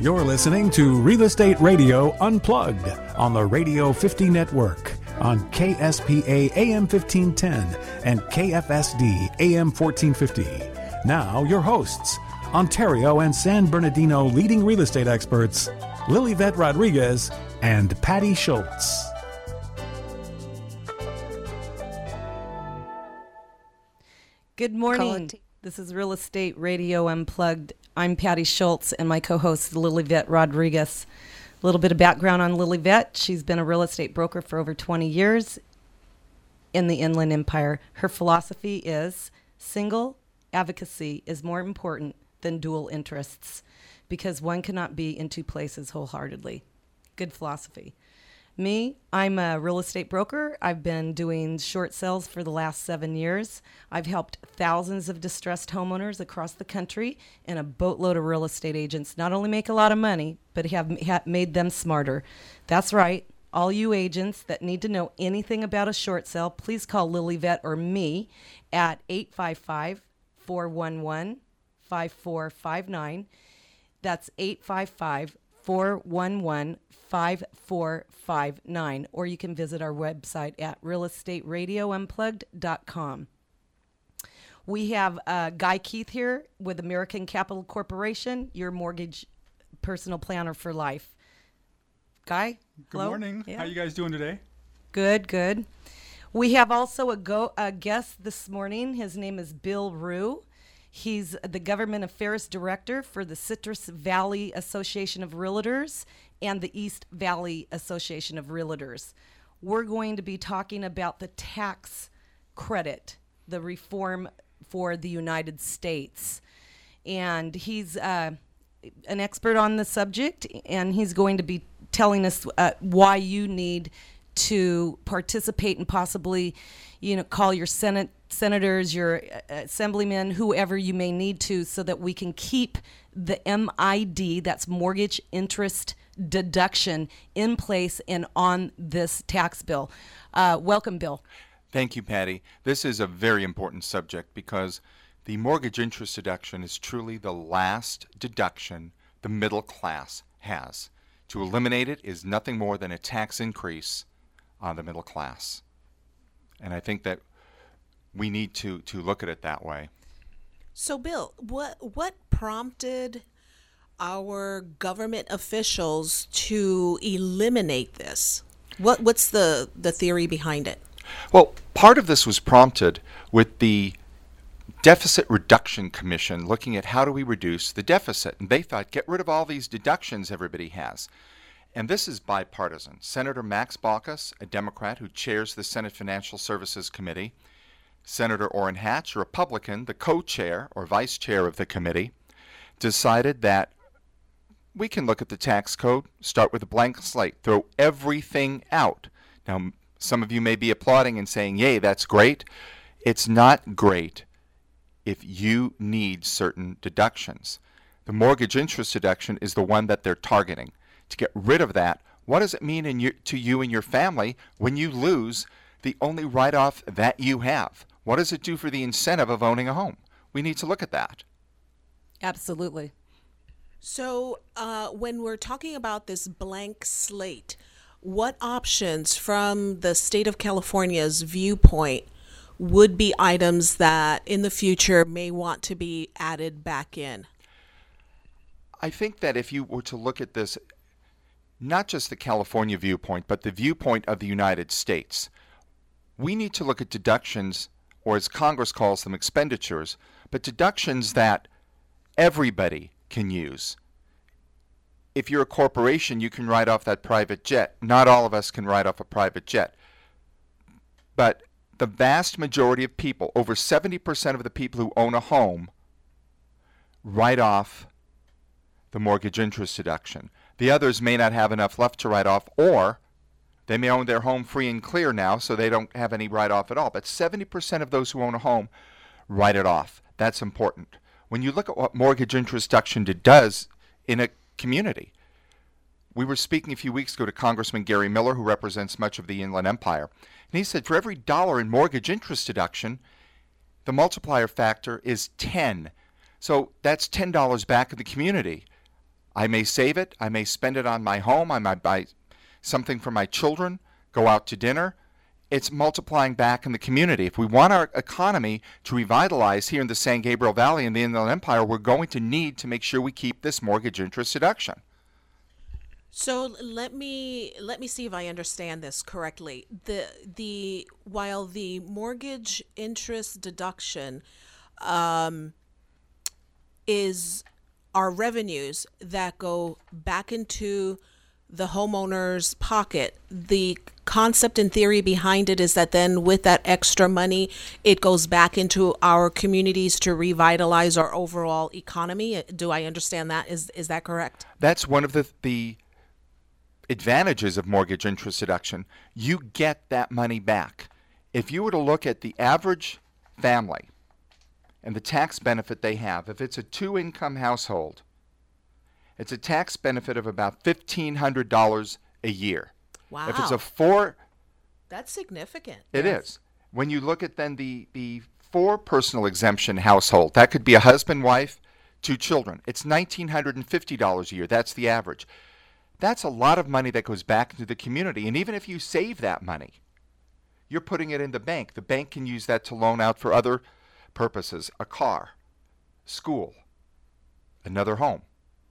You're listening to Real Estate Radio Unplugged on the Radio 50 network on KSPA AM 1510 and KFSD AM 1450. Now, your hosts, Ontario and San Bernardino leading real estate experts, Lilivette Rodriguez and Patty Schultz. Good morning. This is Real Estate Radio Unplugged. I'm Patty Schultz and my co host, Lilivette Rodriguez. A little bit of background on Lilivette. She's been a real estate broker for over 20 years in the Inland Empire. Her philosophy is single advocacy is more important than dual interests because one cannot be in two places wholeheartedly. Good philosophy. Me, I'm a real estate broker. I've been doing short sales for the last seven years. I've helped thousands of distressed homeowners across the country and a boatload of real estate agents not only make a lot of money, but have, made them smarter. That's right. All you agents that need to know anything about a short sale, please call Lilivette or me at 855 411 5459. That's 855 411 5459. Or you can visit our website at realestateradiounplugged.com. We have uh, Guy Keith here with American Capital Corporation, your mortgage personal planner for life. Guy, Good hello? morning. Yeah. How you guys doing today? Good, good. We have also a, go, a guest this morning. His name is Bill Ruh. He's the Government Affairs Director for the Citrus Valley Association of Realtors and the East Valley Association of Realtors. We're going to be talking about the tax credit, the reform for the United States. And he's uh, an expert on the subject, and he's going to be telling us uh, why you need to participate and possibly, you know, call your senate senators, your uh, assemblymen, whoever you may need to, so that we can keep the MID, that's mortgage interest deduction, in place and on this tax bill. Uh, welcome, Bill. Thank you, Patty. This is a very important subject because the mortgage interest deduction is truly the last deduction the middle class has. To eliminate it is nothing more than a tax increase on the middle class. And I think that we need to, to look at it that way. So, Bill, what what prompted our government officials to eliminate this? What what's the the theory behind it? Well, part of this was prompted with the Deficit Reduction Commission looking at how do we reduce the deficit. And they thought, get rid of all these deductions everybody has. And this is bipartisan. Senator Max Baucus, a Democrat who chairs the Senate Financial Services Committee, Senator Orrin Hatch, a Republican, the co chair or vice chair of the committee, decided that we can look at the tax code, start with a blank slate, throw everything out. Now, some of you may be applauding and saying, Yay, that's great. It's not great if you need certain deductions. The mortgage interest deduction is the one that they're targeting. To get rid of that, what does it mean in your, to you and your family when you lose the only write off that you have? What does it do for the incentive of owning a home? We need to look at that. Absolutely. So, uh, when we're talking about this blank slate, what options from the state of California's viewpoint would be items that in the future may want to be added back in? I think that if you were to look at this, not just the California viewpoint, but the viewpoint of the United States, we need to look at deductions, or as Congress calls them, expenditures, but deductions that everybody can use. If you're a corporation, you can write off that private jet. Not all of us can write off a private jet. But the vast majority of people, over 70% of the people who own a home, write off the mortgage interest deduction. The others may not have enough left to write off, or they may own their home free and clear now, so they don't have any write off at all. But 70% of those who own a home write it off. That's important. When you look at what mortgage interest deduction does in a community, we were speaking a few weeks ago to Congressman Gary Miller, who represents much of the Inland Empire, and he said for every dollar in mortgage interest deduction, the multiplier factor is 10. So that's $10 back in the community I may save it. I may spend it on my home. I might buy something for my children, go out to dinner. It's multiplying back in the community. If we want our economy to revitalize here in the San Gabriel Valley and the Inland Empire, we're going to need to make sure we keep this mortgage interest deduction. So let me let me see if I understand this correctly. The the while the mortgage interest deduction um, is our revenues that go back into the homeowner's pocket. The concept and theory behind it is that then with that extra money, it goes back into our communities to revitalize our overall economy. Do I understand that? Is is that correct? That's one of the the advantages of mortgage interest deduction. You get that money back. If you were to look at the average family and the tax benefit they have, if it's a two income household, it's a tax benefit of about $1,500 a year. Wow. If it's a four, That's significant. it is. When you look at then the, the four personal exemption household, that could be a husband, wife, two children. It's $1,950 a year. That's the average. That's a lot of money that goes back into the community. And even if you save that money, you're putting it in the bank. The bank can use that to loan out for other purposes a car, school, another home.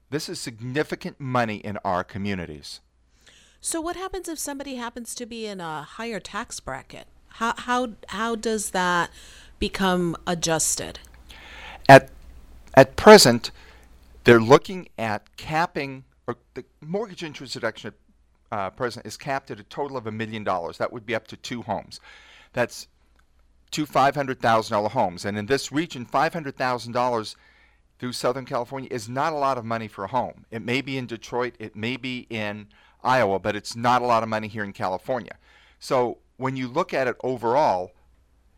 This is significant money in our communities. So what happens if somebody happens to be in a higher tax bracket? How how how does that become adjusted? At at present, they're looking at capping or the mortgage interest deduction at uh, present is capped at a total of a million dollars. That would be up to two homes. That's thousand dollar homes, and in this region, five hundred thousand dollars through Southern California is not a lot of money for a home. It may be in Detroit, it may be in Iowa, but it's not a lot of money here in California. So when you look at it overall,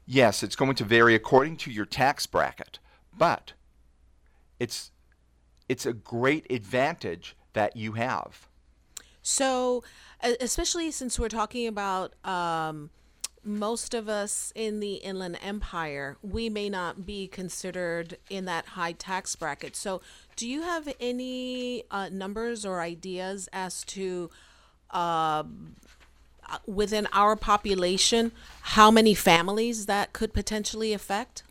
yes, it's going to vary according to your tax bracket, but it's it's a great advantage that you have. So, especially since we're talking about um, most of us in the Inland Empire, we may not be considered in that high tax bracket. So, do you have any uh, numbers or ideas as to um, uh, within our population how many families that could potentially affect?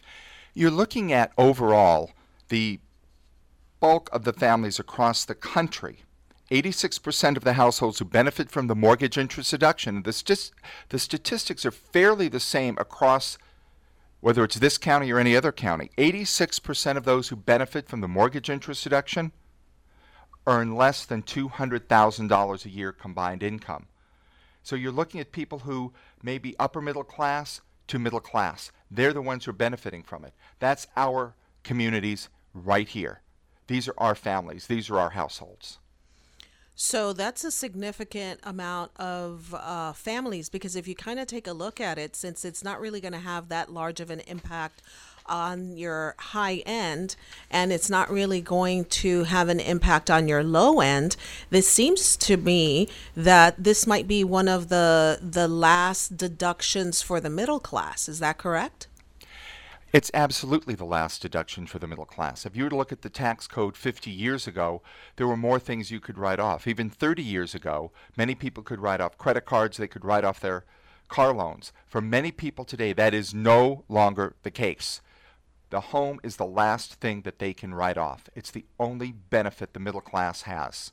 You're looking at overall the bulk of the families across the country. 86% of the households who benefit from the mortgage interest deduction, the, st- the statistics are fairly the same across whether it's this county or any other county. 86% of those who benefit from the mortgage interest deduction earn less than $200,000 a year combined income. So you're looking at people who may be upper middle class to middle class. They're the ones who are benefiting from it. That's our communities right here. These are our families, these are our households. So that's a significant amount of uh, families because if you kind of take a look at it, since it's not really going to have that large of an impact on your high end and it's not really going to have an impact on your low end this seems to me that this might be one of the the last deductions for the middle class. Is that correct It's absolutely the last deduction for the middle class. If you were to look at the tax code 50 years ago, there were more things you could write off. Even 30 years ago, many people could write off credit cards, they could write off their car loans. For many people today, that is no longer the case. The home is the last thing that they can write off. It's the only benefit the middle class has.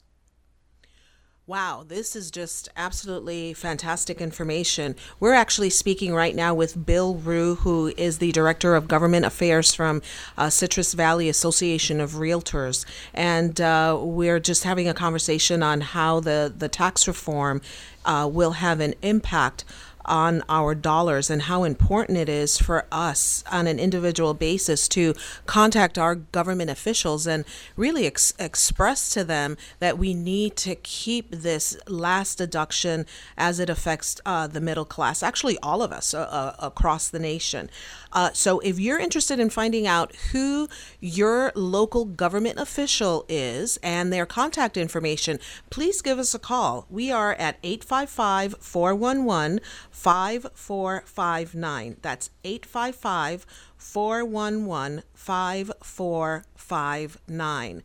Wow, this is just absolutely fantastic information. We're actually speaking right now with Bill Ruh, who is the Director of Government Affairs from uh, Citrus Valley Association of Realtors. And uh, we're just having a conversation on how the, the tax reform uh, will have an impact on our dollars and how important it is for us on an individual basis to contact our government officials and really ex- express to them that we need to keep this last deduction as it affects uh, the middle class, actually, all of us uh, uh, across the nation. Uh, so, if you're interested in finding out who your local government official is and their contact information, please give us a call. We are at 855 411 5459. That's 855 411 5459.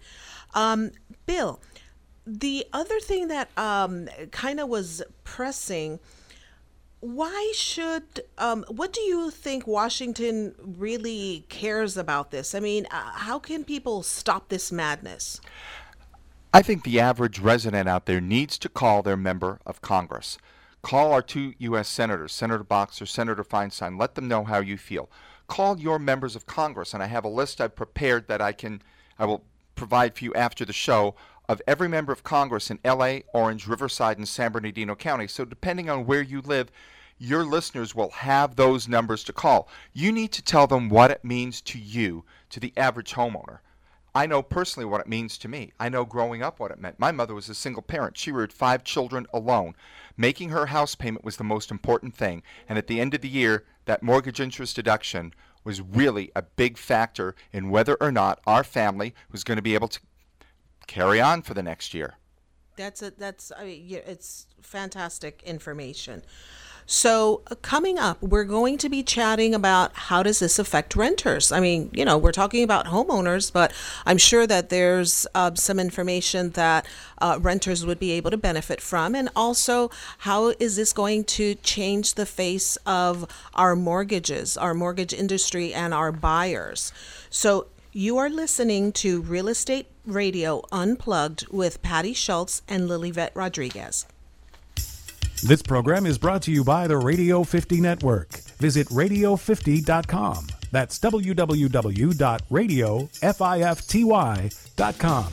Um, Bill, the other thing that um, kind of was pressing why should um, what do you think washington really cares about this? I mean uh, how can people stop this madness? I think the average resident out there needs to call their member of congress. Call our two u.s senators senator boxer senator feinstein. Let them know how you feel. Call your members of congress and i have a list i've prepared that i can i will provide for you after the show of every member of Congress in LA, Orange, Riverside, and San Bernardino County. So, depending on where you live, your listeners will have those numbers to call. You need to tell them what it means to you, to the average homeowner. I know personally what it means to me. I know growing up what it meant. My mother was a single parent. She reared five children alone. Making her house payment was the most important thing. And at the end of the year, that mortgage interest deduction was really a big factor in whether or not our family was going to be able to carry on for the next year. That's a, that's I mean, it's fantastic information. So, uh, coming up, we're going to be chatting about how does this affect renters. I mean, you know, we're talking about homeowners, but I'm sure that there's uh, some information that uh, renters would be able to benefit from, and also how is this going to change the face of our mortgages, our mortgage industry, and our buyers. So, you are listening to Real Estate Radio Unplugged with Patty Schultz and Lilivette Rodriguez. This program is brought to you by the Radio 50 Network. Visit radio50.com. That's www.radiofifty.com.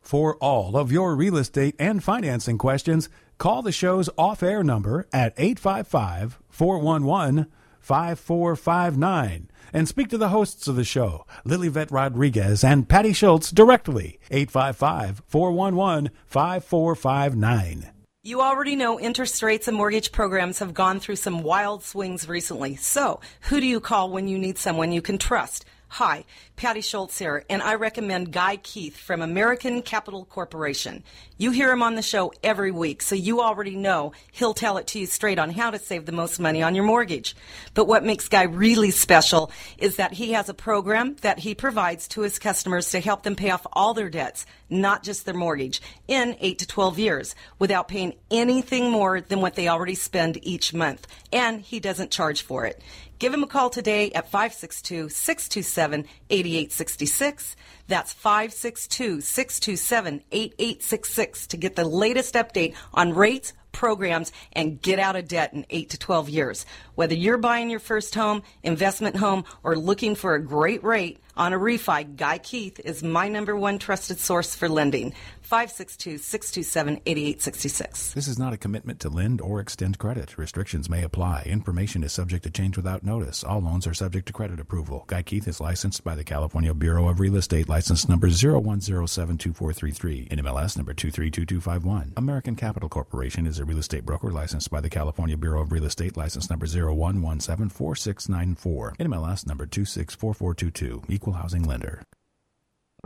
For all of your real estate and financing questions, call the show's off air number at 855 411 5459 and speak to the hosts of the show, Lilivette Rodriguez and Patty Schultz, directly. 855 411 5459. You already know interest rates and mortgage programs have gone through some wild swings recently. So, who do you call when you need someone you can trust? Hi, Patty Schultz here, and I recommend Guy Keith from American Capital Corporation. You hear him on the show every week, so you already know he'll tell it to you straight on how to save the most money on your mortgage. But what makes Guy really special is that he has a program that he provides to his customers to help them pay off all their debts, not just their mortgage, in 8 to 12 years without paying anything more than what they already spend each month. And he doesn't charge for it. Give him a call today at 562 627 8866. That's 562 627 8866 to get the latest update on rates, programs, and get out of debt in 8 to 12 years. Whether you're buying your first home, investment home, or looking for a great rate on a refi, Guy Keith is my number one trusted source for lending. 562 627 8866. This is not a commitment to lend or extend credit. Restrictions may apply. Information is subject to change without notice. All loans are subject to credit approval. Guy Keith is licensed by the California Bureau of Real Estate, license number 01072433, NMLS number 232251. American Capital Corporation is a real estate broker licensed by the California Bureau of Real Estate, license number 01174694, NMLS number 264422, equal housing lender.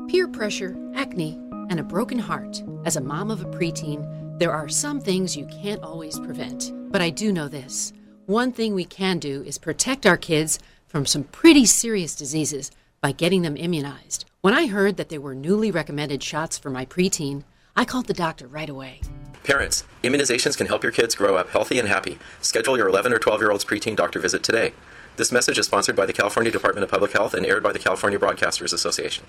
Peer pressure, acne, and a broken heart. As a mom of a preteen, there are some things you can't always prevent. But I do know this one thing we can do is protect our kids from some pretty serious diseases by getting them immunized. When I heard that there were newly recommended shots for my preteen, I called the doctor right away. Parents, immunizations can help your kids grow up healthy and happy. Schedule your 11 or 12 year old's preteen doctor visit today. This message is sponsored by the California Department of Public Health and aired by the California Broadcasters Association.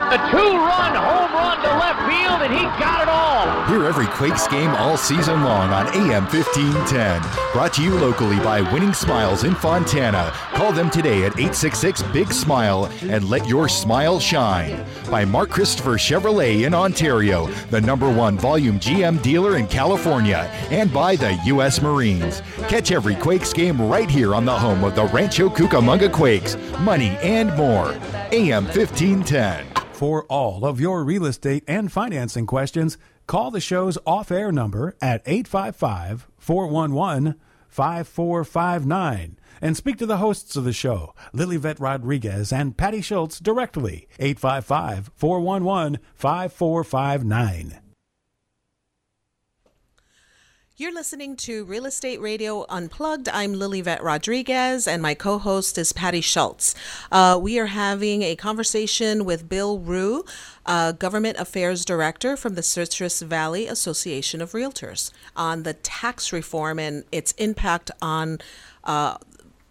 A two-run home run to left field, and he got it all. Hear every Quakes game all season long on AM 1510. Brought to you locally by Winning Smiles in Fontana. Call them today at 866-BIG-SMILE and let your smile shine. By Mark Christopher Chevrolet in Ontario, the number one volume GM dealer in California, and by the U.S. Marines. Catch every Quakes game right here on the home of the Rancho Cucamonga Quakes. Money and more. AM 1510. For all of your real estate and financing questions, call the show's off air number at 855 411 5459 and speak to the hosts of the show, Lilivette Rodriguez and Patty Schultz, directly. 855 411 5459. You're listening to Real Estate Radio Unplugged. I'm Lilivette Rodriguez, and my co host is Patty Schultz. Uh, we are having a conversation with Bill Ruh, uh, Government Affairs Director from the Citrus Valley Association of Realtors, on the tax reform and its impact on uh,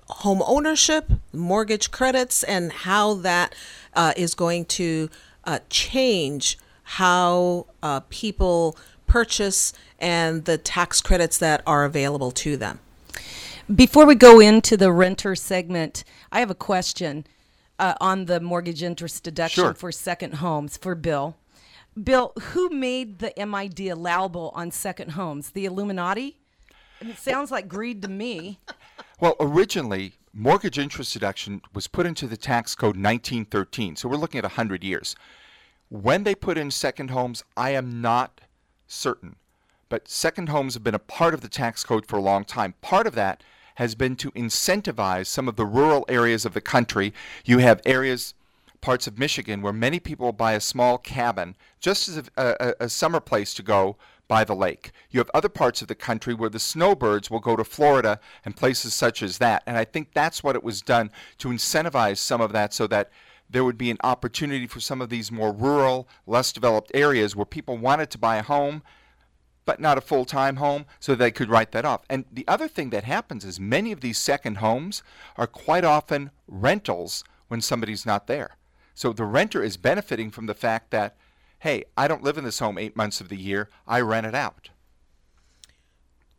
home ownership, mortgage credits, and how that uh, is going to uh, change how uh, people purchase and the tax credits that are available to them. Before we go into the renter segment, I have a question uh, on the mortgage interest deduction Sure. for second homes for Bill. Bill, who made the MID allowable on second homes? The Illuminati? It sounds like greed to me. Well, originally, mortgage interest deduction was put into the tax code 1913, so we're looking at 100 years. When they put in second homes, I am not certain, but second homes have been a part of the tax code for a long time. Part of that has been to incentivize some of the rural areas of the country. You have areas, parts of Michigan, where many people buy a small cabin just as a, a, a summer place to go by the lake. You have other parts of the country where the snowbirds will go to Florida and places such as that. And I think that's what it was done to incentivize some of that so that there would be an opportunity for some of these more rural, less developed areas where people wanted to buy a home but not a full time home, so they could write that off. And the other thing that happens is many of these second homes are quite often rentals when somebody's not there. So the renter is benefiting from the fact that, hey, I don't live in this home eight months of the year, I rent it out.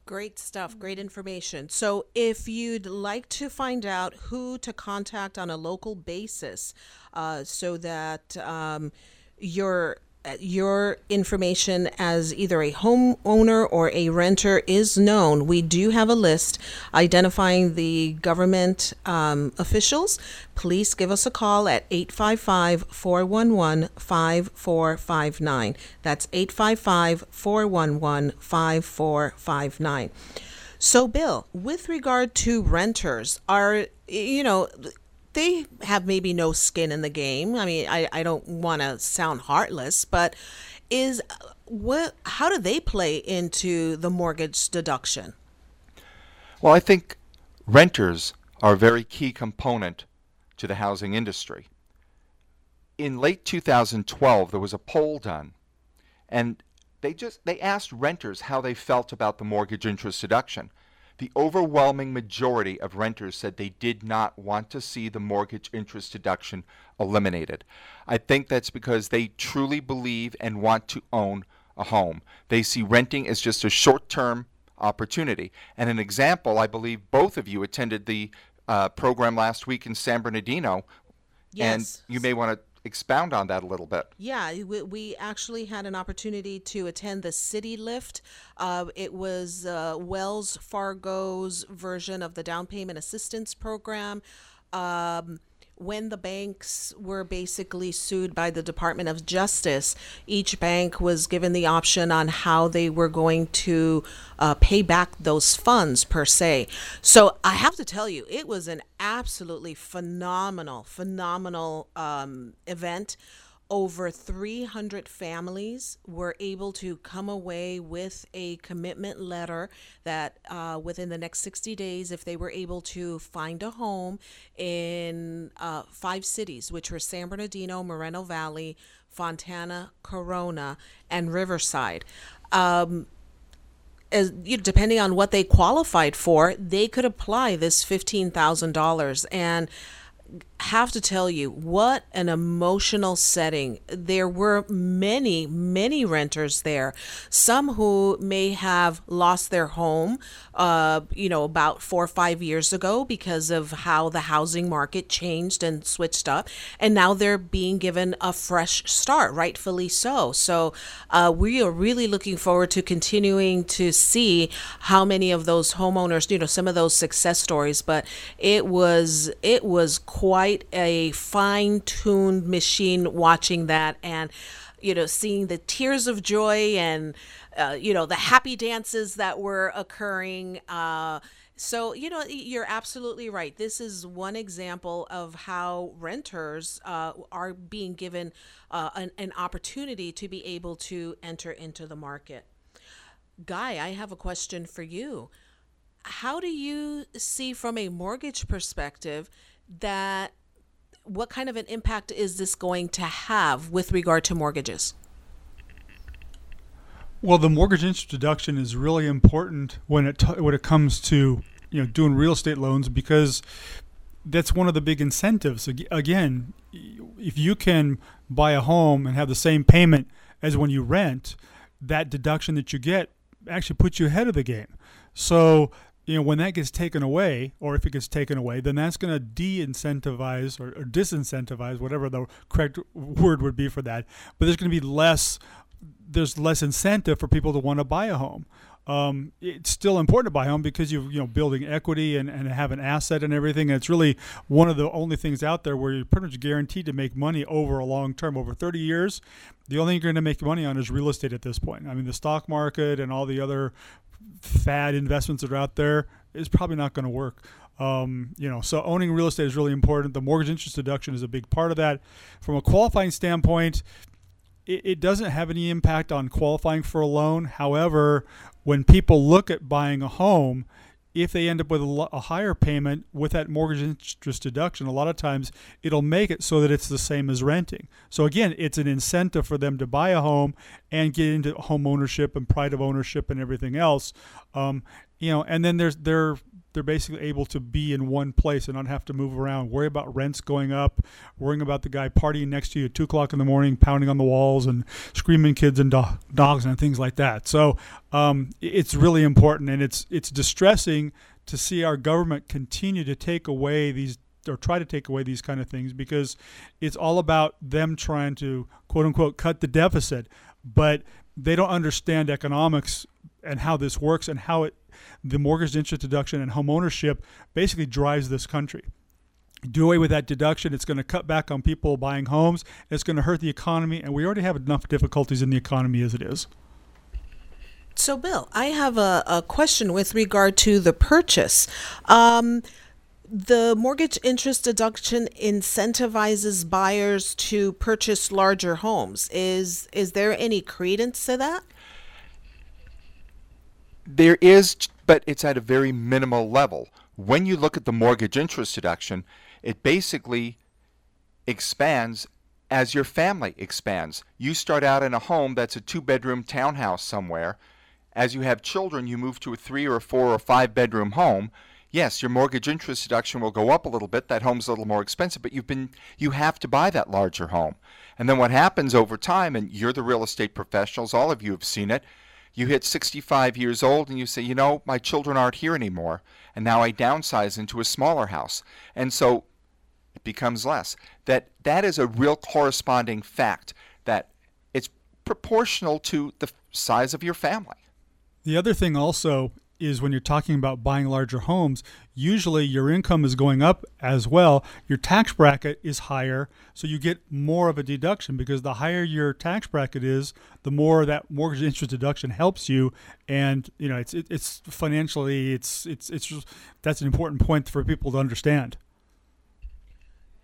Great stuff, great information. So, if you'd like to find out who to contact on a local basis, uh, so that um, your your information as either a homeowner or a renter is known, we do have a list identifying the government um, officials. Please give us a call at 855 411 5459. That's 855 411 5459. So, Bill, with regard to renters, are, you know, they have maybe no skin in the game. I mean, I, I don't want to sound heartless, but is what how do they play into the mortgage deduction? Well, I think renters are a very key component to the housing industry. In late 2012, there was a poll done, and they just they asked renters how they felt about the mortgage interest deduction. The overwhelming majority of renters said they did not want to see the mortgage interest deduction eliminated. I think that's because they truly believe and want to own a home. They see renting as just a short term opportunity. And an example, I believe both of you attended the uh, program last week in San Bernardino. Yes. And you may want to expound on that a little bit. Yeah, we, we actually had an opportunity to attend the City Lift. Uh, it was uh, Wells Fargo's version of the down payment assistance program. Um, when the banks were basically sued by the Department of Justice, each bank was given the option on how they were going to uh, pay back those funds, per se. So I have to tell you, it was an absolutely phenomenal, phenomenal um, event over 300 families were able to come away with a commitment letter that uh, within the next 60 days, if they were able to find a home in uh, five cities, which were San Bernardino, Moreno Valley, Fontana, Corona, and Riverside. Um, as you depending on what they qualified for, they could apply this fifteen thousand dollars. And have to tell you what an emotional setting. There were many, many renters there. Some who may have lost their home, uh, you know, about four or five years ago because of how the housing market changed and switched up, and now they're being given a fresh start, rightfully so. So uh, we are really looking forward to continuing to see how many of those homeowners, you know, some of those success stories. But it was it was quite a fine-tuned machine watching that and you know seeing the tears of joy and uh, you know the happy dances that were occurring uh, so you know you're absolutely right this is one example of how renters uh, are being given uh, an, an opportunity to be able to enter into the market Guy, I have a question for you. How do you see from a mortgage perspective that what kind of an impact is this going to have with regard to mortgages? Well, the mortgage interest deduction is really important when it t- when it comes to you know doing real estate loans because that's one of the big incentives. Again, if you can buy a home and have the same payment as when you rent, that deduction that you get actually puts you ahead of the game. So, you know, when that gets taken away, or if it gets taken away, then that's going to de-incentivize or, or disincentivize, whatever the correct word would be for that. But there's going to be less. There's less incentive for people to want to buy a home um, it's still important to buy a home because you you know building equity and, and have an asset and everything. And it's really one of the only things out there where you're pretty much guaranteed to make money over a long term, over 30 years. The only thing you're going to make money on is real estate at this point. I mean, the stock market and all the other fad investments that are out there is probably not going to work. Um, you know, so owning real estate is really important. The mortgage interest deduction is a big part of that. From a qualifying standpoint, it, it doesn't have any impact on qualifying for a loan. However, when people look at buying a home, if they end up with a, a, higher payment with that mortgage interest deduction, a lot of times it'll make it so that it's the same as renting. So again, it's an incentive for them to buy a home and get into home ownership and pride of ownership and everything else. Um, you know, and then there's there they're basically able to be in one place and not have to move around, worry about rents going up, worrying about the guy partying next to you at two o'clock in the morning, pounding on the walls and screaming kids and do- dogs and things like that. So um, it's really important, and it's it's distressing to see our government continue to take away these or try to take away these kind of things because it's all about them trying to quote unquote cut the deficit, but they don't understand economics and how this works and how it the mortgage interest deduction and home ownership basically drives this country. Do away with that deduction. It's going to cut back on people buying homes. It's going to hurt the economy, and we already have enough difficulties in the economy as it is. So, Bill, I have a, a question with regard to the purchase. Um, the mortgage interest deduction incentivizes buyers to purchase larger homes. Is is there any credence to that? There is, but it's at a very minimal level. When you look at the mortgage interest deduction, it basically expands as your family expands. You start out in a home that's a two bedroom townhouse somewhere. As you have children, you move to a three or a four or five bedroom home. Yes, your mortgage interest deduction will go up a little bit. That home's a little more expensive, but you've been you have to buy that larger home. And then what happens over time, and you're the real estate professionals, all of you have seen it, you hit 65 years old and you say, you know, my children aren't here anymore, and now I downsize into a smaller house. And so it becomes less. That that is a real corresponding fact that it's proportional to the size of your family. The other thing also is when you're talking about buying larger homes, usually your income is going up as well. Your tax bracket is higher, so you get more of a deduction because the higher your tax bracket is, the more that mortgage interest deduction helps you. And you know, it's it, it's financially, it's it's it's just, that's an important point for people to understand.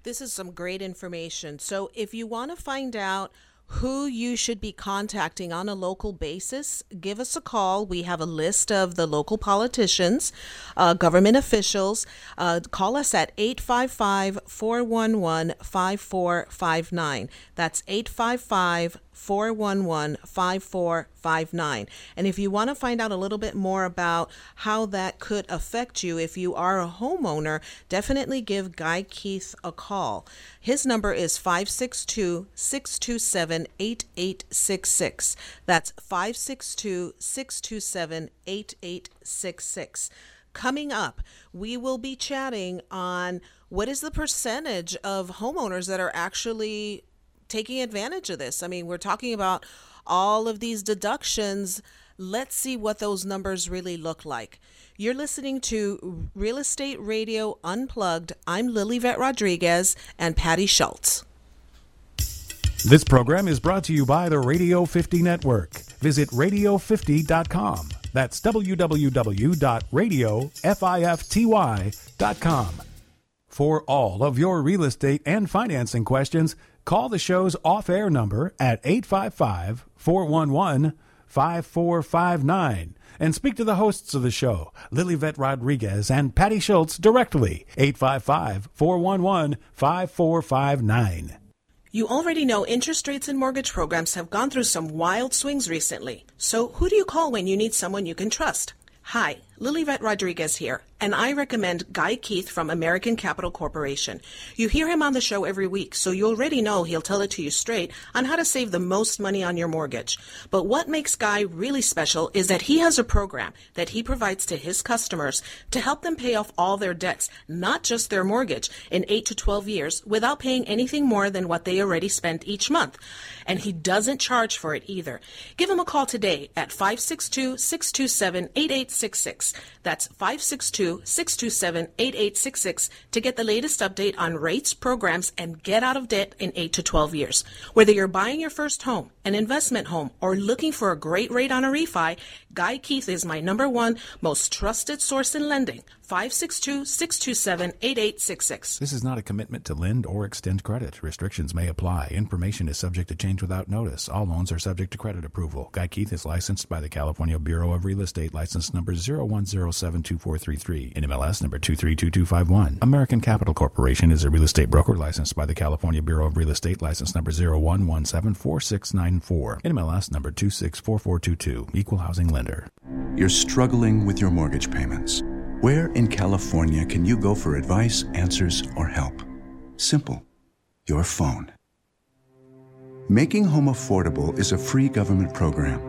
This is some great information. So if you want to find out who you should be contacting on a local basis, give us a call. We have a list of the local politicians, uh, government officials. Uh, call us at 855 411 5459. That's 855 411 5459. And if you want to find out a little bit more about how that could affect you if you are a homeowner, definitely give Guy Keith a call. His number is 562 627 8866. That's 562 627 8866. Coming up, we will be chatting on what is the percentage of homeowners that are actually taking advantage of this. I mean, we're talking about all of these deductions. Let's see what those numbers really look like. You're listening to Real Estate Radio Unplugged. I'm Lilivette Rodriguez and Patty Schultz. This program is brought to you by the Radio 50 Network. Visit radio50.com. That's www.radio50.com. For all of your real estate and financing questions, call the show's off air number at 855 411 5459 and speak to the hosts of the show, Lilivette Rodriguez and Patty Schultz, directly, 855 411 5459. You already know interest rates and mortgage programs have gone through some wild swings recently. So, who do you call when you need someone you can trust? Hi, Lilivette Rodriguez here, and I recommend Guy Keith from American Capital Corporation. You hear him on the show every week, so you already know he'll tell it to you straight on how to save the most money on your mortgage. But what makes Guy really special is that he has a program that he provides to his customers to help them pay off all their debts, not just their mortgage, in 8 to 12 years without paying anything more than what they already spent each month. And he doesn't charge for it either. Give him a call today at 562 627 8866. That's 562 627 8866 to get the latest update on rates, programs, and get out of debt in 8 to 12 years. Whether you're buying your first home, an investment home, or looking for a great rate on a refi, Guy Keith is my number one most trusted source in lending. 562 627 8866. This is not a commitment to lend or extend credit. Restrictions may apply. Information is subject to change without notice. All loans are subject to credit approval. Guy Keith is licensed by the California Bureau of Real Estate, license number 01072433, NMLS number 232251. American Capital Corporation is a real estate broker licensed by the California Bureau of Real Estate, license number 01174694, NMLS number 264422, Equal Housing Lender. You're struggling with your mortgage payments. Where in California can you go for advice, answers, or help? Simple. Your phone. Making Home Affordable is a free government program.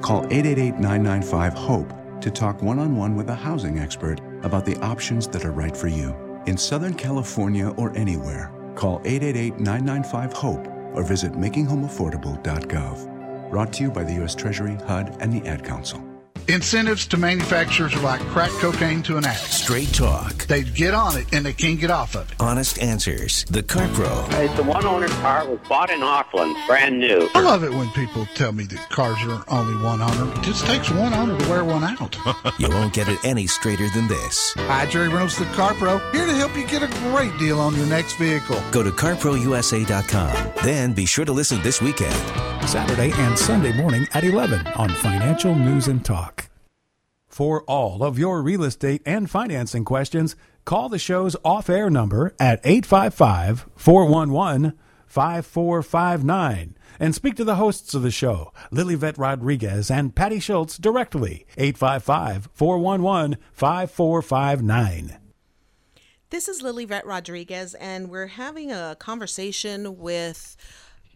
Call 888-995-HOPE to talk one-on-one with a housing expert about the options that are right for you. In Southern California or anywhere, call 888-995-HOPE or visit makinghomeaffordable.gov. Brought to you by the U.S. Treasury, HUD, and the Ad Council. Incentives to manufacturers are like crack cocaine to an addict. Straight talk. They get on it and they can't get off of it. Honest answers. The Car Pro. It's a one owner car was bought in Auckland, brand new. I love it when people tell me that cars are only one owner. It just takes one owner to wear one out. you won't get it any straighter than this. Hi, Jerry Reynolds, the Car Pro, here to help you get a great deal on your next vehicle. Go to carprousa.com. Then be sure to listen this weekend. Saturday and Sunday morning at 11 on Financial News and Talk. For all of your real estate and financing questions, call the show's off air number at 855 411 5459 and speak to the hosts of the show, Lilivette Rodriguez and Patty Schultz, directly. 855 411 5459. This is Lilivette Rodriguez, and we're having a conversation with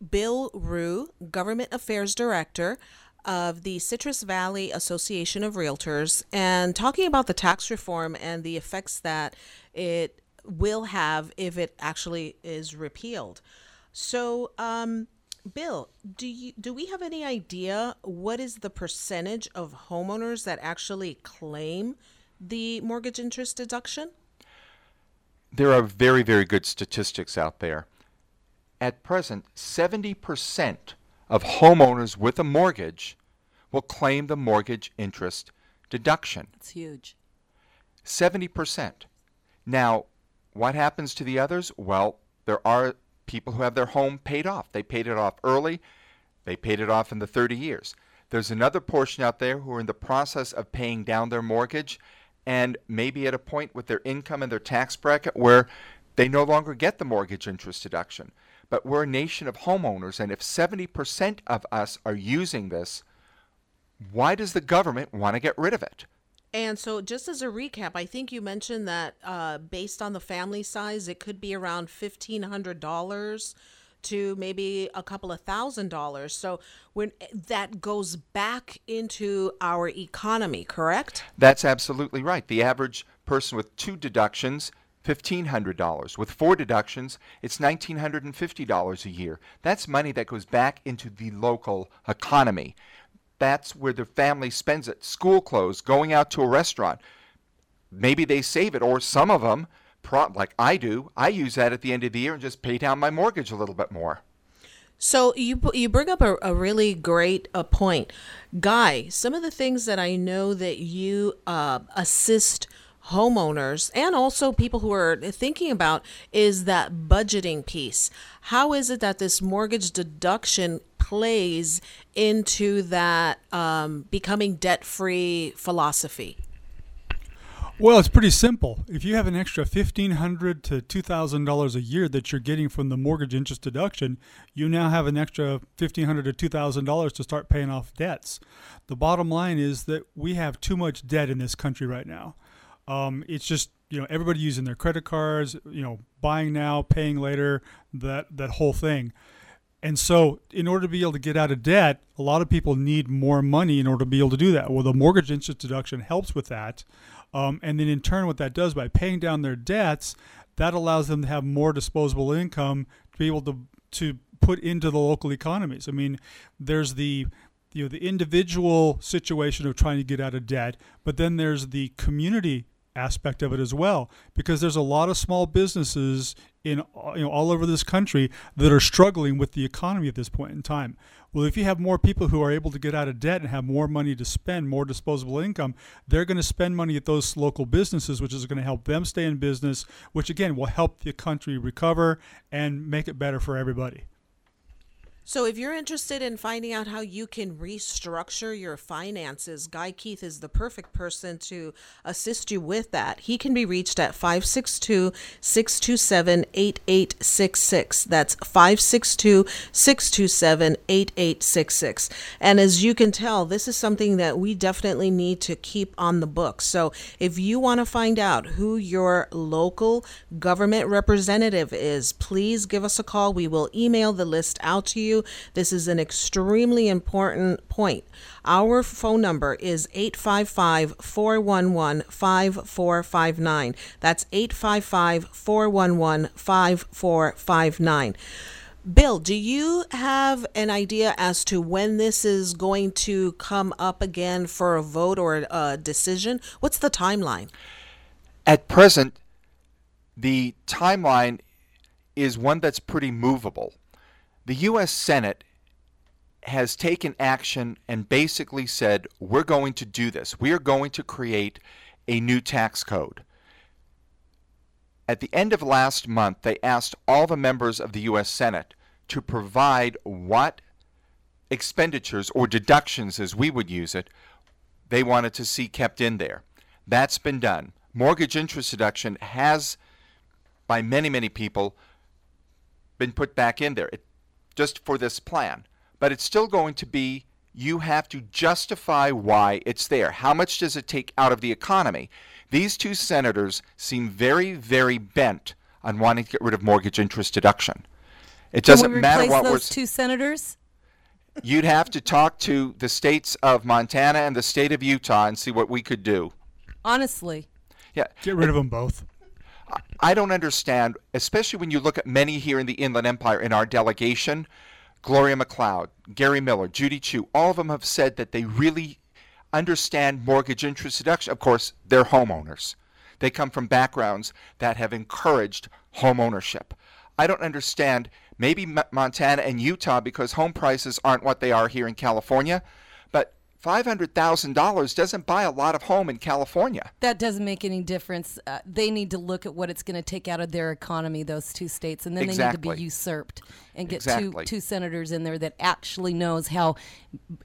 Bill Ruh, Government Affairs Director of the Citrus Valley Association of Realtors and talking about the tax reform and the effects that it will have if it actually is repealed. So, um, Bill, do you do we have any idea what is the percentage of homeowners that actually claim the mortgage interest deduction? There are very, very good statistics out there. At present, 70% of homeowners with a mortgage will claim the mortgage interest deduction. It's huge. 70%. Now, what happens to the others? Well, there are people who have their home paid off. They paid it off early, they paid it off in the 30 years. There's another portion out there who are in the process of paying down their mortgage and maybe at a point with their income and their tax bracket where they no longer get the mortgage interest deduction. But we're a nation of homeowners, and if 70% of us are using this, why does the government want to get rid of it? And so, just as a recap, I think you mentioned that uh, based on the family size, it could be around fifteen hundred dollars to maybe a couple of thousand dollars. So, when that goes back into our economy, correct? That's absolutely right. The average person with two deductions. $1,500. With four deductions, it's $1,950 a year. That's money that goes back into the local economy that's where the family spends it. School clothes, going out to a restaurant. Maybe they save it, or some of them, like I do, I use that at the end of the year and just pay down my mortgage a little bit more. So you you bring up a, a really great uh, point, Guy. Some of the things that I know that you uh, assist homeowners and also people who are thinking about is that budgeting piece. How is it that this mortgage deduction plays into that um, becoming debt free philosophy? Well, it's pretty simple. If you have an extra fifteen hundred to two thousand dollars a year that you're getting from the mortgage interest deduction, you now have an extra fifteen hundred to two thousand dollars to start paying off debts. The bottom line is that we have too much debt in this country right now. Um, it's just you know everybody using their credit cards, you know, buying now, paying later, that that whole thing. And so, in order to be able to get out of debt, a lot of people need more money in order to be able to do that. Well, the mortgage interest deduction helps with that. Um, and then in turn, what that does by paying down their debts, that allows them to have more disposable income to be able to to put into the local economies. I mean, there's the you know the individual situation of trying to get out of debt, but then there's the community aspect of it as well because there's a lot of small businesses in you know all over this country that are struggling with the economy at this point in time. Well, if you have more people who are able to get out of debt and have more money to spend, more disposable income, they're going to spend money at those local businesses, which is going to help them stay in business, which again will help the country recover and make it better for everybody. So, if you're interested in finding out how you can restructure your finances, Guy Keith is the perfect person to assist you with that. He can be reached at 562 627 8866. That's 562 627 8866. And as you can tell, this is something that we definitely need to keep on the books. So, if you want to find out who your local government representative is, please give us a call. We will email the list out to you you. This is an extremely important point. Our phone number is 855 411 5459. That's 855 411 5459. Bill, do you have an idea as to when this is going to come up again for a vote or a decision? What's the timeline? At present, the timeline is one that's pretty movable the U.S. Senate has taken action and basically said, we're going to do this. We are going to create a new tax code. At the end of last month, they asked all the members of the U.S. Senate to provide what expenditures or deductions, as we would use it, they wanted to see kept in there. That's been done. Mortgage interest deduction has, by many, many people, been put back in there. It just for this plan. But it's still going to be you have to justify why it's there. How much does it take out of the economy? These two senators seem very, very bent on wanting to get rid of mortgage interest deduction. It doesn't Can we matter what those we're. two senators. You'd have to talk to the states of Montana and the state of Utah and see what we could do. Honestly, Yeah. Get rid of them both. I don't understand, especially when you look at many here in the Inland Empire in our delegation. Gloria McLeod, Gary Miller, Judy Chu, all of them have said that they really understand mortgage interest deduction. Of course, they're homeowners. They come from backgrounds that have encouraged home ownership. I don't understand maybe Montana and Utah because home prices aren't what they are here in California, $500,000 doesn't buy a lot of home in California. that doesn't make any difference. Uh, they need to look at what it's going to take out of their economy, those two states, and then they need to be usurped and get Exactly. two two senators in there that actually knows how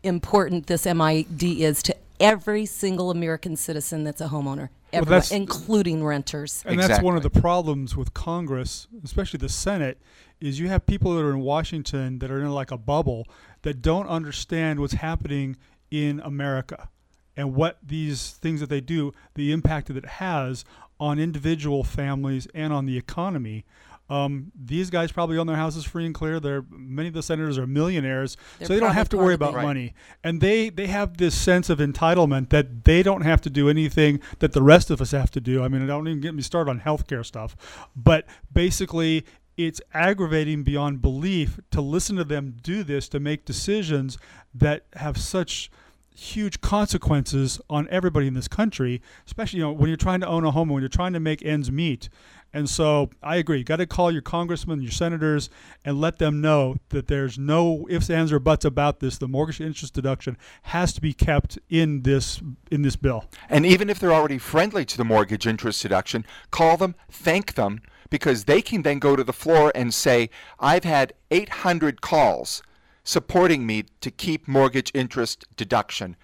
important this MID is to every single American citizen that's a homeowner, Well, everyone, that's- including renters. And that's one of the problems with Congress, especially the Senate, is you have people that are in Washington that are in like a bubble that don't understand what's happening in America and what these things that they do, the impact that it has on individual families and on the economy. Um, these guys probably own their houses free and clear. They're many of the senators are millionaires, They're so they don't have to worry about the- money. And they they have this sense of entitlement that they don't have to do anything that the rest of us have to do. I mean, I don't even get me started on healthcare stuff, but basically. It's aggravating beyond belief to listen to them do this to make decisions that have such huge consequences on everybody in this country, especially you know when you're trying to own a home, when you're trying to make ends meet. And so I agree. You got to call your congressmen, your senators, and let them know that there's no ifs, ands, or buts about this. The mortgage interest deduction has to be kept in this in this bill. And even if they're already friendly to the mortgage interest deduction, call them, thank them, because they can then go to the floor and say, I've had 800 calls supporting me to keep mortgage interest deduction.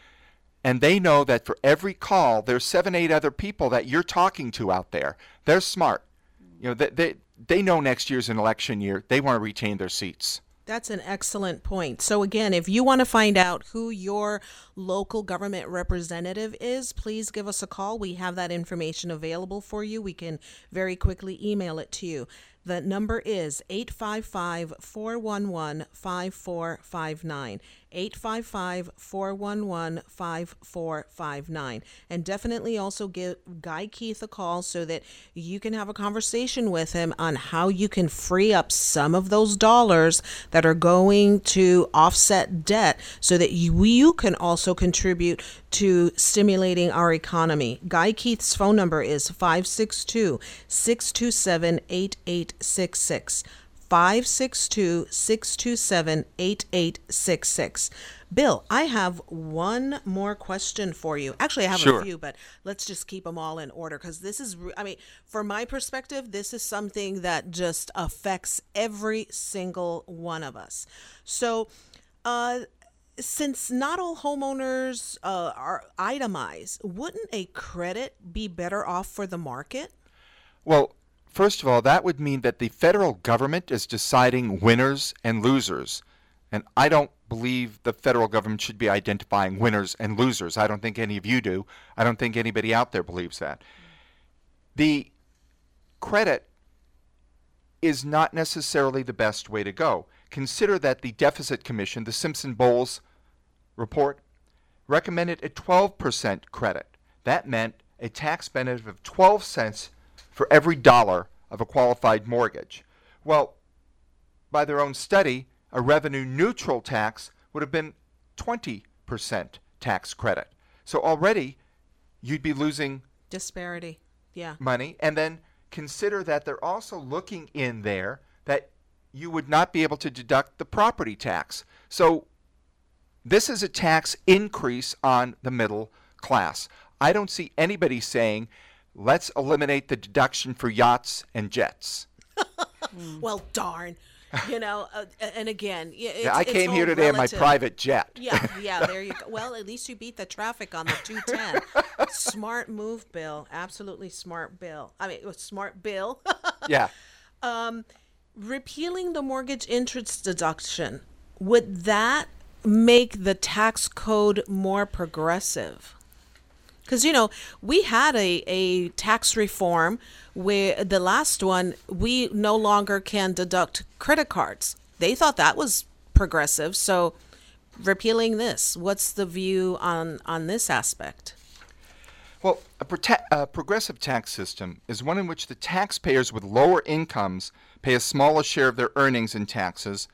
And they know that for every call, there's seven, eight other people that you're talking to out there. They're smart. You know, they, they, they know next year's an election year. They want to retain their seats. That's an excellent point. So, again, if you want to find out who your local government representative is, please give us a call. We have that information available for you. We can very quickly email it to you. The number is 855 411 5459. 855 411 5459. And definitely also give Guy Keith a call so that you can have a conversation with him on how you can free up some of those dollars that are going to offset debt so that you, you can also contribute to stimulating our economy. Guy Keith's phone number is 562 627 8866. 562 627 8866. Bill, I have one more question for you. Actually, I have Sure. a few, but let's just keep them all in order because this is, I mean, from my perspective, this is something that just affects every single one of us. So, uh, since not all homeowners uh, are itemized, wouldn't a credit be better off for the market? Well, first of all, that would mean that the federal government is deciding winners and losers. And I don't believe the federal government should be identifying winners and losers. I don't think any of you do. I don't think anybody out there believes that. The credit is not necessarily the best way to go. Consider that the Deficit Commission, the Simpson Bowles report, recommended a 12% credit. That meant a tax benefit of 12 cents for every dollar of a qualified mortgage. Well, by their own study, a revenue neutral tax would have been 20% tax credit. So already you'd be losing Disparity. Yeah. money. And then consider that they're also looking in there that you would not be able to deduct the property tax. So this is a tax increase on the middle class. I don't see anybody saying, let's eliminate the deduction for yachts and jets. Well, darn. You know, uh, and again, yeah, I came here today in my private jet. Yeah, yeah, there you go. Well, at least you beat the traffic on the 210. smart move, Bill. Absolutely smart, Bill. I mean, it was smart, Bill. Yeah. um, repealing the mortgage interest deduction, would that make the tax code more progressive? Because, you know, we had a, a tax reform where the last one, we no longer can deduct credit cards. They thought that was progressive. So, repealing this, what's the view on, on this aspect? Well, a, prote- a progressive tax system is one in which the taxpayers with lower incomes pay a smaller share of their earnings in taxes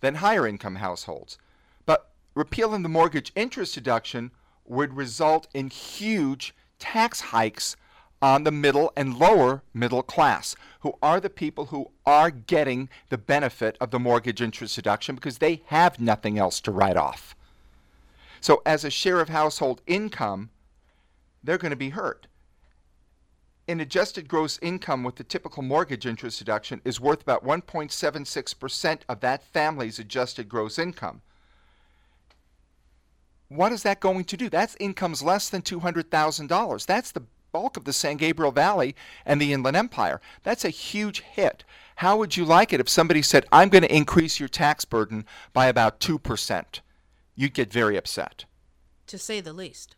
than higher income households. But repealing the mortgage interest deduction would result in huge tax hikes on the middle and lower middle class, who are the people who are getting the benefit of the mortgage interest deduction because they have nothing else to write off. So, as a share of household income, they're going to be hurt. An adjusted gross income with the typical mortgage interest deduction is worth about 1.76% of that family's adjusted gross income. What is that going to do? That's incomes less than $200,000. That's the bulk of the San Gabriel Valley and the Inland Empire. That's a huge hit. How would you like it if somebody said, I'm going to increase your tax burden by about 2%? You'd get very upset. To say the least.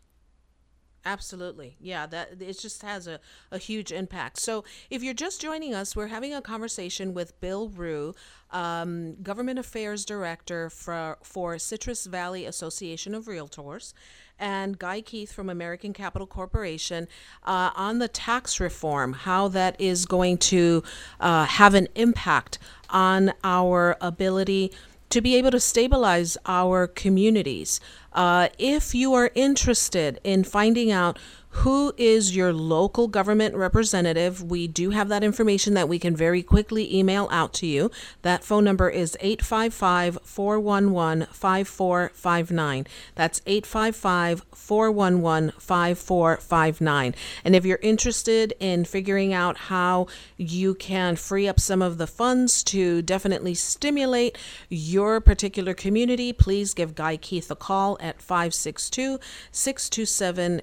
Absolutely. Yeah, that it just has a, a huge impact. So, if you're just joining us, we're having a conversation with Bill Ruh, um, Government Affairs Director for, for Citrus Valley Association of Realtors, and Guy Keith from American Capital Corporation uh, on the tax reform, how that is going to uh, have an impact on our ability to be able to stabilize our communities. Uh, if you are interested in finding out who is your local government representative? We do have that information that we can very quickly email out to you. That phone number is 855 411 5459. That's 855 411 5459. And if you're interested in figuring out how you can free up some of the funds to definitely stimulate your particular community, please give Guy Keith a call at 562 627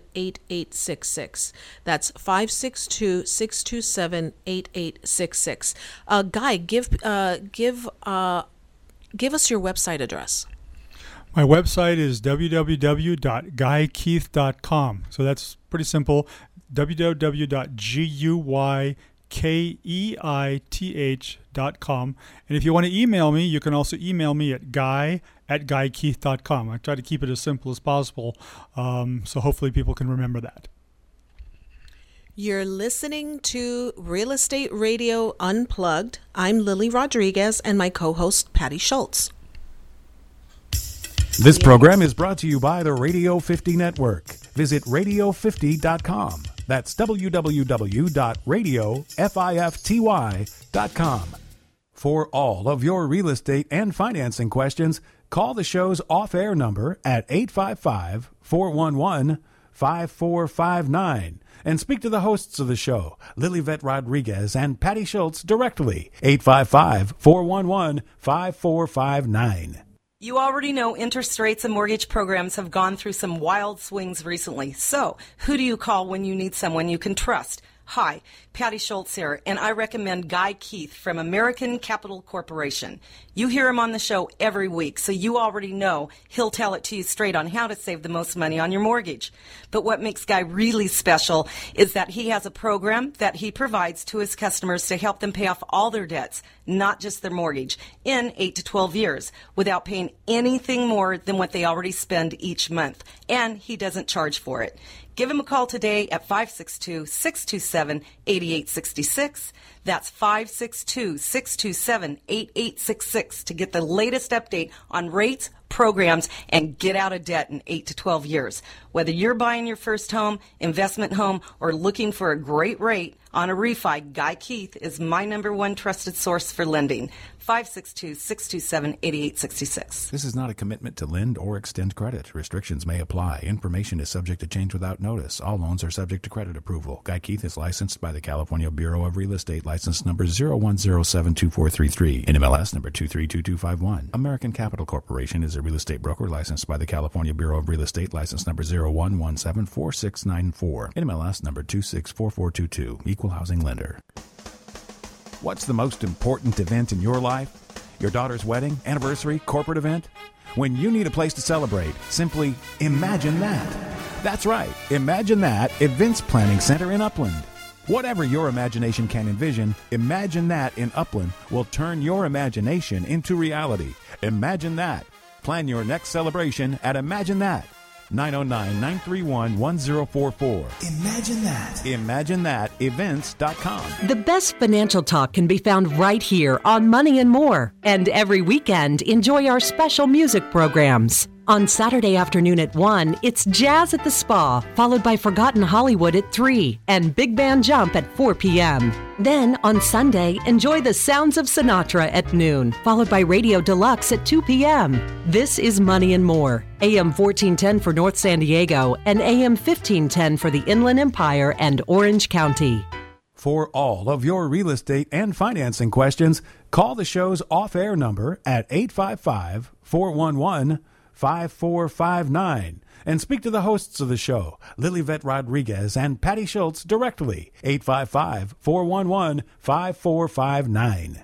8866. That's 562 627 8866. Uh, Guy, give, uh, give, uh, give us your website address. My website is www.guykeith.com. So that's pretty simple. www.guykeith.com. And if you want to email me, you can also email me at guy at guykeith.com. I try to keep it as simple as possible. Um, so hopefully people can remember that. You're listening to Real Estate Radio Unplugged. I'm Lily Rodriguez and my co host, Patty Schultz. This program is brought to you by the Radio 50 Network. Visit radio50.com. That's www.radio50.com. For all of your real estate and financing questions, call the show's off air number at 855 411 5459 and speak to the hosts of the show, Lilivette Rodriguez and Patty Schultz, directly. 855 411 5459. You already know interest rates and mortgage programs have gone through some wild swings recently. So, who do you call when you need someone you can trust? Hi, Patty Schultz here, and I recommend Guy Keith from American Capital Corporation. You hear him on the show every week, so you already know he'll tell it to you straight on how to save the most money on your mortgage. But what makes Guy really special is that he has a program that he provides to his customers to help them pay off all their debts, not just their mortgage, in 8 to 12 years without paying anything more than what they already spend each month. And he doesn't charge for it. Give him a call today at 562 627 8866. That's 562 627 8866 to get the latest update on rates, programs, and get out of debt in 8 to 12 years. Whether you're buying your first home, investment home, or looking for a great rate on a refi, Guy Keith is my number one trusted source for lending. 562 627 8866. This is not a commitment to lend or extend credit. Restrictions may apply. Information is subject to change without notice. All loans are subject to credit approval. Guy Keith is licensed by the California Bureau of Real Estate, license number 01072433, NMLS number 232251. American Capital Corporation is a real estate broker licensed by the California Bureau of Real Estate, license number 01174694, NMLS number 264422, equal housing lender. What's the most important event in your life? Your daughter's wedding, anniversary, corporate event? When you need a place to celebrate, simply imagine that. That's right, Imagine That Events Planning Center in Upland. Whatever your imagination can envision, Imagine That in Upland will turn your imagination into reality. Imagine that. Plan your next celebration at Imagine That. 909 931 1044. Imagine that. Imagine that events.com. The best financial talk can be found right here on Money and More. And every weekend, enjoy our special music programs. On Saturday afternoon at 1, it's Jazz at the Spa, followed by Forgotten Hollywood at 3 and Big Band Jump at 4 p.m. Then on Sunday, enjoy the sounds of Sinatra at noon, followed by Radio Deluxe at 2 p.m. This is Money and More, AM 1410 for North San Diego and AM 1510 for the Inland Empire and Orange County. For all of your real estate and financing questions, call the show's off air number at 855 411 5459 and speak to the hosts of the show, Lilivette Rodriguez and Patty Schultz, directly. 855 411 5459.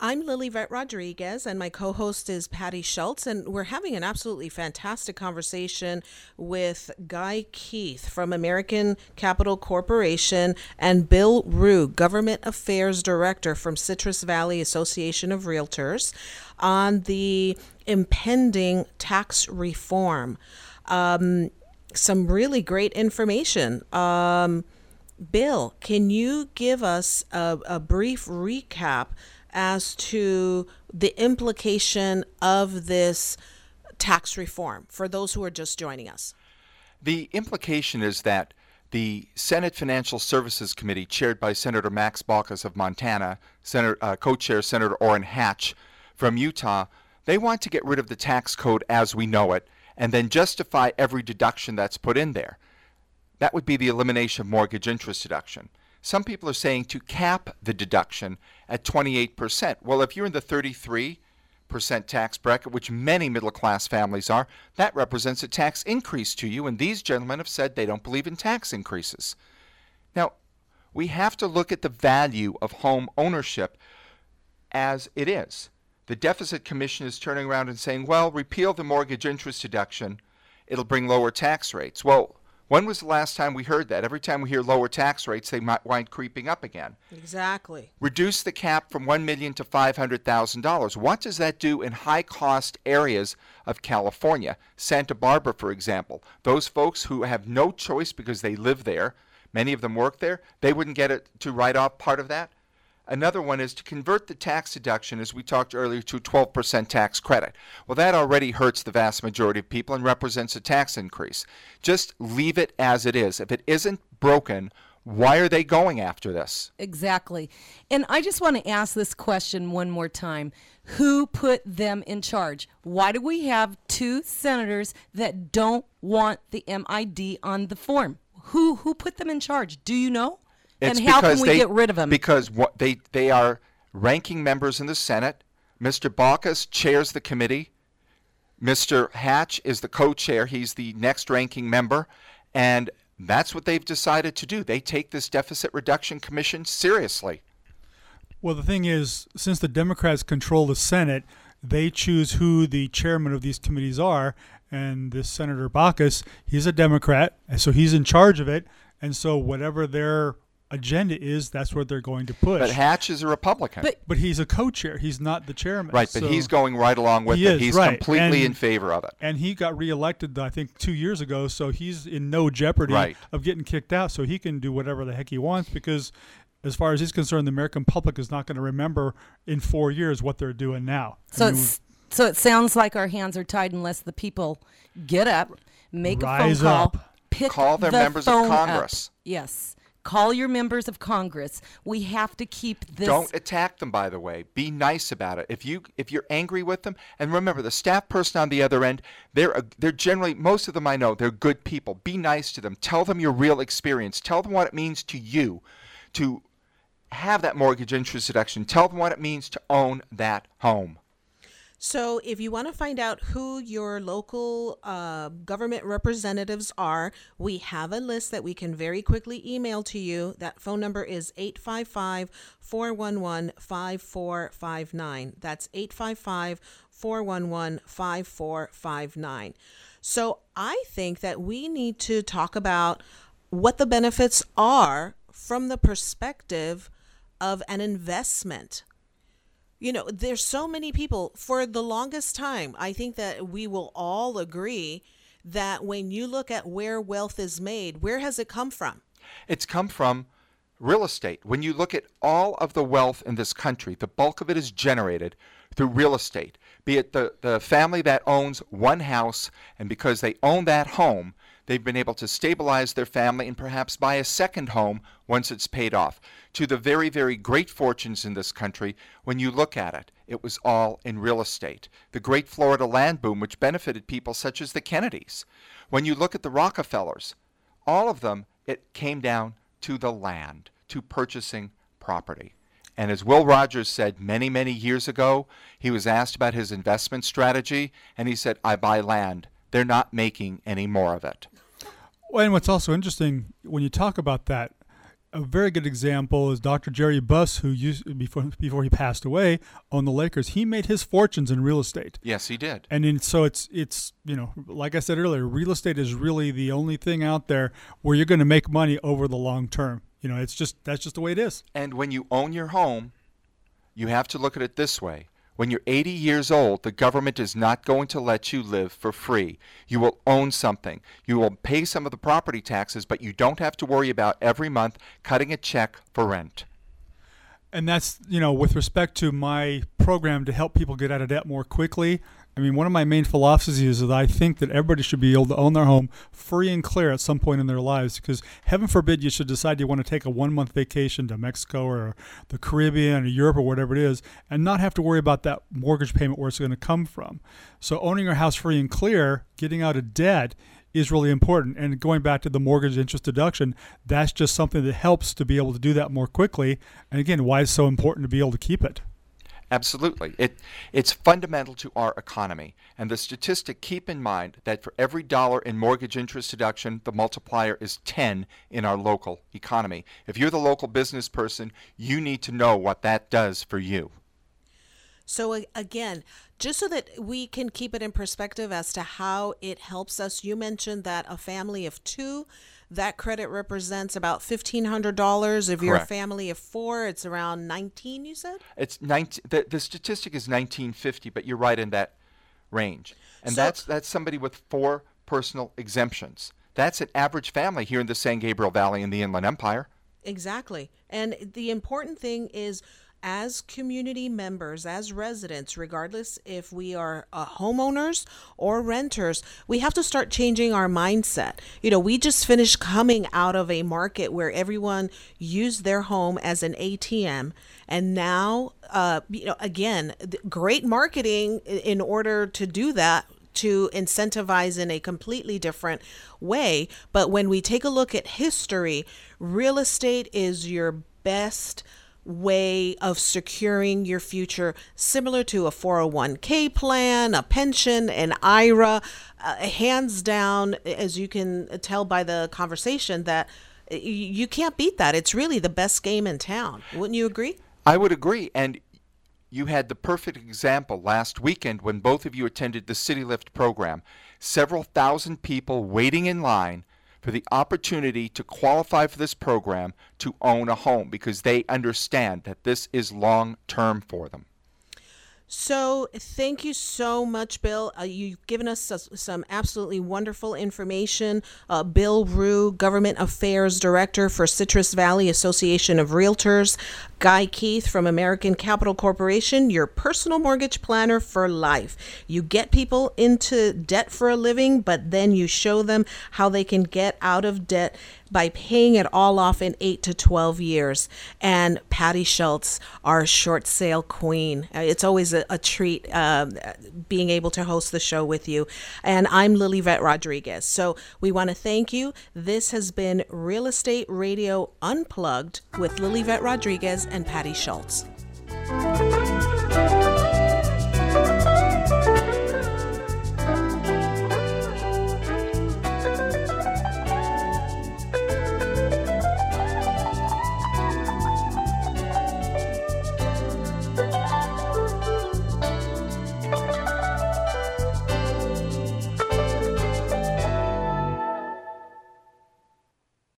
I'm Lilivette Rodriguez, and my co host is Patty Schultz, and we're having an absolutely fantastic conversation with Guy Keith from American Capital Corporation and Bill Ruh, Government Affairs Director from Citrus Valley Association of Realtors, on the impending tax reform. Um, some really great information. Um, Bill, can you give us a, a brief recap? As to the implication of this tax reform for those who are just joining us? The implication is that the Senate Financial Services Committee, chaired by Senator Max Baucus of Montana, Senator, uh, co-chair Senator Orrin Hatch from Utah, they want to get rid of the tax code as we know it and then justify every deduction that's put in there. That would be the elimination of mortgage interest deduction. Some people are saying to cap the deduction at 28%. Well, if you're in the 33 percent tax bracket, which many middle class families are, that represents a tax increase to you. And these gentlemen have said they don't believe in tax increases. Now, we have to look at the value of home ownership as it is. The Deficit Commission is turning around and saying, well, repeal the mortgage interest deduction, it'll bring lower tax rates. Well, when was the last time we heard that? Every time we hear lower tax rates, they might wind creeping up again. Exactly. Reduce the cap from one million to five hundred thousand dollars. What does that do in high-cost areas of California? Santa Barbara, for example. Those folks who have no choice because they live there, many of them work there, they wouldn't get it to write off part of that. Another one is to convert the tax deduction, as we talked earlier, to 12% tax credit. Well, that already hurts the vast majority of people and represents a tax increase. Just leave it as it is. If it isn't broken, why are they going after this? Exactly. And I just want to ask this question one more time. Who put them in charge? Why do we have two senators that don't want the MID on the form? Who who put them in charge? Do you know? It's and how can we they, get rid of them? Because what they they are ranking members in the Senate. Mr. Baucus chairs the committee. Mr. Hatch is the co-chair. He's the next ranking member, and that's what they've decided to do. They take this deficit reduction commission seriously. Well, the thing is, since the Democrats control the Senate, they choose who the chairman of these committees are. And this Senator Baucus, he's a Democrat, and so he's in charge of it. And so whatever their agenda is, that's what they're going to push. But Hatch is a Republican. But, but he's a co-chair. He's not the chairman. Right, but so he's going right along with he it. is, he's right. completely And- in favor of it. And he got reelected, I think, two years ago. So he's in no jeopardy Right. of getting kicked out. So he can do whatever the heck he wants because, as far as he's concerned, the American public is not going to remember in four years what they're doing now. So I mean, it's so it sounds like our hands are tied unless the people get up, make a phone call, up. pick Call their the members of phone up. Congress. Yes, call your members of Congress. We have to keep this. Don't attack them by the way. Be nice about it. If you if you're angry with them and remember the staff person on the other end, they're a, they're generally most of them I know, they're good people. Be nice to them. Tell them your real experience. Tell them what it means to you to have that mortgage interest deduction. Tell them what it means to own that home. So, if you want to find out who your local uh, government representatives are, we have a list that we can very quickly email to you. That phone number is 855 411 5459. That's 855 411 5459. So, I think that we need to talk about what the benefits are from the perspective of an investment you know there's so many people for the longest time i think that we will all agree that when you look at where wealth is made where has it come from It's come from real estate. When you look at all of the wealth in this country, the bulk of it is generated through real estate. Be it the, the family that owns one house, and because they own that home, they've been able to stabilize their family and perhaps buy a second home once it's paid off. To the very, very great fortunes in this country, when you look at it, it was all in real estate. The great Florida land boom, which benefited people such as the Kennedys. When you look at the Rockefellers, all of them, it came down to the land, to purchasing property. And as Will Rogers said many, many years ago, he was asked about his investment strategy, and he said, I buy land. They're not making any more of it. Well, and what's also interesting when you talk about that, a very good example is Dr. Jerry Buss, who used before before he passed away on the Lakers. He made his fortunes in real estate. Yes, he did. And in, so it's it's you know like I said earlier, real estate is really the only thing out there where you're going to make money over the long term. You know, it's just that's just the way it is. And when you own your home, you have to look at it this way. When you're 80 years old, the government is not going to let you live for free. You will own something. You will pay some of the property taxes, but you don't have to worry about every month cutting a check for rent. And that's you know with respect to my program to help people get out of debt more quickly I mean, one of my main philosophies is that I think that everybody should be able to own their home free and clear at some point in their lives because heaven forbid you should decide you want to take a one month vacation to Mexico or the Caribbean or Europe or whatever it is and not have to worry about that mortgage payment where it's going to come from. So owning your house free and clear, getting out of debt is really important. And going back to the mortgage interest deduction, that's just something that helps to be able to do that more quickly. And again, why it's so important to be able to keep it. Absolutely. It, it's fundamental to our economy. And the statistic, keep in mind that for every dollar in mortgage interest deduction, the multiplier is 10 in our local economy. If you're the local business person, you need to know what that does for you. So, again, just so that we can keep it in perspective as to how it helps us, you mentioned that a family of two that credit represents about fifteen hundred dollars. If you're a family of four, it's around nineteen. You said it's nineteen. The, the statistic is nineteen fifty, but you're right in that range, and so, that's that's somebody with four personal exemptions. That's an average family here in the San Gabriel Valley in the Inland Empire. Exactly, and the important thing is as community members, as residents, regardless if we are uh, homeowners or renters, we have to start changing our mindset. You know, we just finished coming out of a market where everyone used their home as an ATM. And now, uh, you know, again, great marketing in order to do that to incentivize in a completely different way. But when we take a look at history, real estate is your best way of securing your future, similar to a 401k plan, a pension, an IRA. Uh, hands down, as you can tell by the conversation, that you can't beat that. It's really the best game in town. Wouldn't you agree? I would agree. And you had the perfect example last weekend when both of you attended the City Lift program. Several thousand people waiting in line for the opportunity to qualify for this program to own a home because they understand that this is long term for them. So, thank you so much, Bill. Uh, you've given us some absolutely wonderful information. Uh, Bill Ruh, Government Affairs Director for Citrus Valley Association of Realtors. Guy Keith from American Capital Corporation, your personal mortgage planner for life. You get people into debt for a living, but then you show them how they can get out of debt by paying it all off in 8 to 12 years. And Patty Schultz, our short sale queen. Uh, it's always a, a treat uh, being able to host the show with you. And I'm Lilivette Rodriguez. So we want to thank you. This has been Real Estate Radio Unplugged with Lilivette Rodriguez and Patty Schultz.